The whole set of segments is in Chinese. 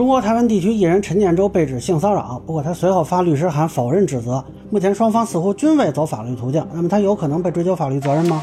中国台湾地区艺人陈建州被指性骚扰，不过他随后发律师函否认指责。目前双方似乎均未走法律途径，那么他有可能被追究法律责任吗？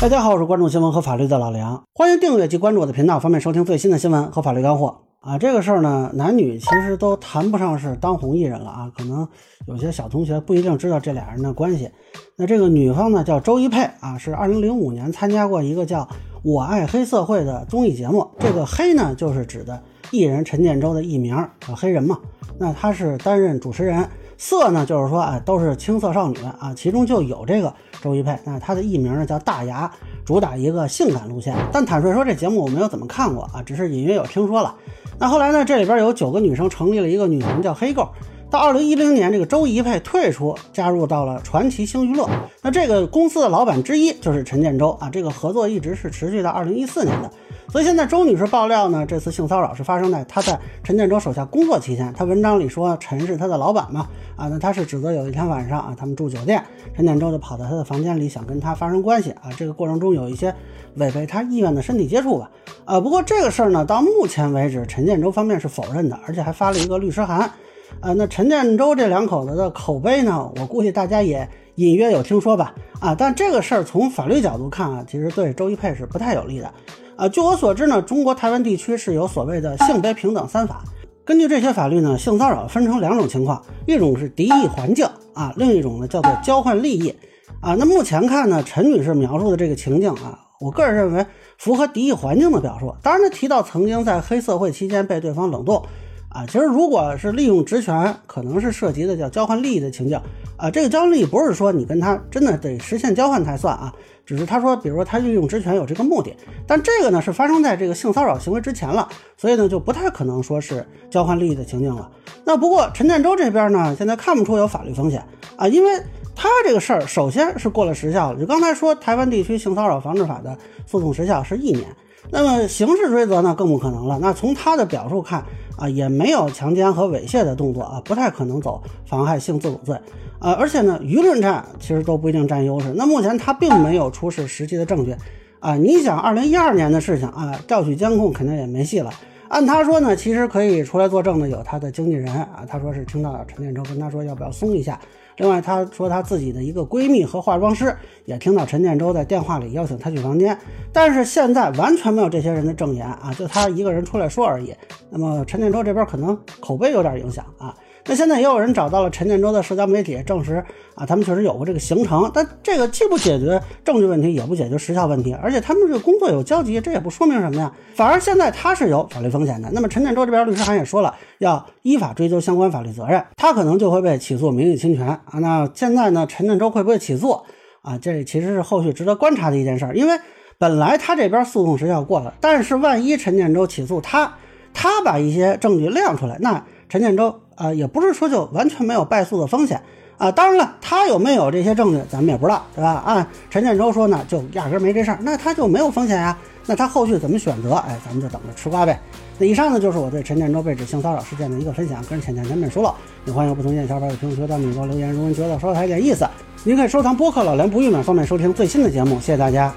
大家好，我是关注新闻和法律的老梁，欢迎订阅及关注我的频道，方便收听最新的新闻和法律干货。啊，这个事儿呢，男女其实都谈不上是当红艺人了啊。可能有些小同学不一定知道这俩人的关系。那这个女方呢叫周一佩啊，是二零零五年参加过一个叫《我爱黑社会》的综艺节目。这个黑呢，就是指的艺人陈建州的艺名，叫黑人嘛。那他是担任主持人。色呢，就是说啊，都是青涩少女啊，其中就有这个周一佩。那她的艺名呢叫大牙，主打一个性感路线。但坦率说，这节目我没有怎么看过啊，只是隐约有听说了。那后来呢？这里边有九个女生成立了一个女团，叫黑 girl。到二零一零年，这个周一佩退出，加入到了传奇星娱乐。那这个公司的老板之一就是陈建州啊。这个合作一直是持续到二零一四年的。所以现在周女士爆料呢，这次性骚扰是发生在她在陈建州手下工作期间。她文章里说陈是她的老板嘛，啊，那她是指责有一天晚上啊，他们住酒店，陈建州就跑到她的房间里想跟她发生关系啊，这个过程中有一些违背她意愿的身体接触吧，啊，不过这个事儿呢，到目前为止陈建州方面是否认的，而且还发了一个律师函。啊，那陈建州这两口子的口碑呢，我估计大家也隐约有听说吧，啊，但这个事儿从法律角度看啊，其实对周一佩是不太有利的。啊，据我所知呢，中国台湾地区是有所谓的性别平等三法。根据这些法律呢，性骚扰分成两种情况，一种是敌意环境啊，另一种呢叫做交换利益啊。那目前看呢，陈女士描述的这个情境啊，我个人认为符合敌意环境的表述。当然，她提到曾经在黑社会期间被对方冷冻。啊，其实如果是利用职权，可能是涉及的叫交换利益的情境啊。这个交换利益不是说你跟他真的得实现交换才算啊，只是他说，比如说他利用职权有这个目的，但这个呢是发生在这个性骚扰行为之前了，所以呢就不太可能说是交换利益的情境了。那不过陈建州这边呢，现在看不出有法律风险啊，因为他这个事儿首先是过了时效了，就刚才说台湾地区性骚扰防治法的诉讼时效是一年。那么刑事追责呢，更不可能了。那从他的表述看啊，也没有强奸和猥亵的动作啊，不太可能走妨害性自主罪啊。而且呢，舆论战其实都不一定占优势。那目前他并没有出示实际的证据啊。你想，二零一二年的事情啊，调取监控肯定也没戏了。按他说呢，其实可以出来作证的有他的经纪人啊。他说是听到陈建州跟他说要不要松一下。另外，他说他自己的一个闺蜜和化妆师也听到陈建州在电话里邀请他去房间，但是现在完全没有这些人的证言啊，就他一个人出来说而已。那么陈建州这边可能口碑有点影响啊。那现在也有人找到了陈建州的社交媒体，证实啊，他们确实有过这个行程。但这个既不解决证据问题，也不解决时效问题，而且他们这个工作有交集，这也不说明什么呀。反而现在他是有法律风险的。那么陈建州这边律师函也说了，要依法追究相关法律责任，他可能就会被起诉名誉侵权啊。那现在呢，陈建州会不会起诉啊？这其实是后续值得观察的一件事儿。因为本来他这边诉讼时效过了，但是万一陈建州起诉他，他把一些证据亮出来，那陈建州。啊，也不是说就完全没有败诉的风险啊。当然了，他有没有这些证据，咱们也不知道，对吧？按陈建州说呢，就压根没这事儿，那他就没有风险呀。那他后续怎么选择？哎，咱们就等着吃瓜呗。那以上呢，就是我对陈建州被指性骚扰事件的一个分享，跟浅见难免疏漏，也欢迎不同意见小伙伴在评论区到美国留言。如果您觉得说的还有点意思，您可以收藏播客老梁不郁闷，方便收听最新的节目。谢谢大家。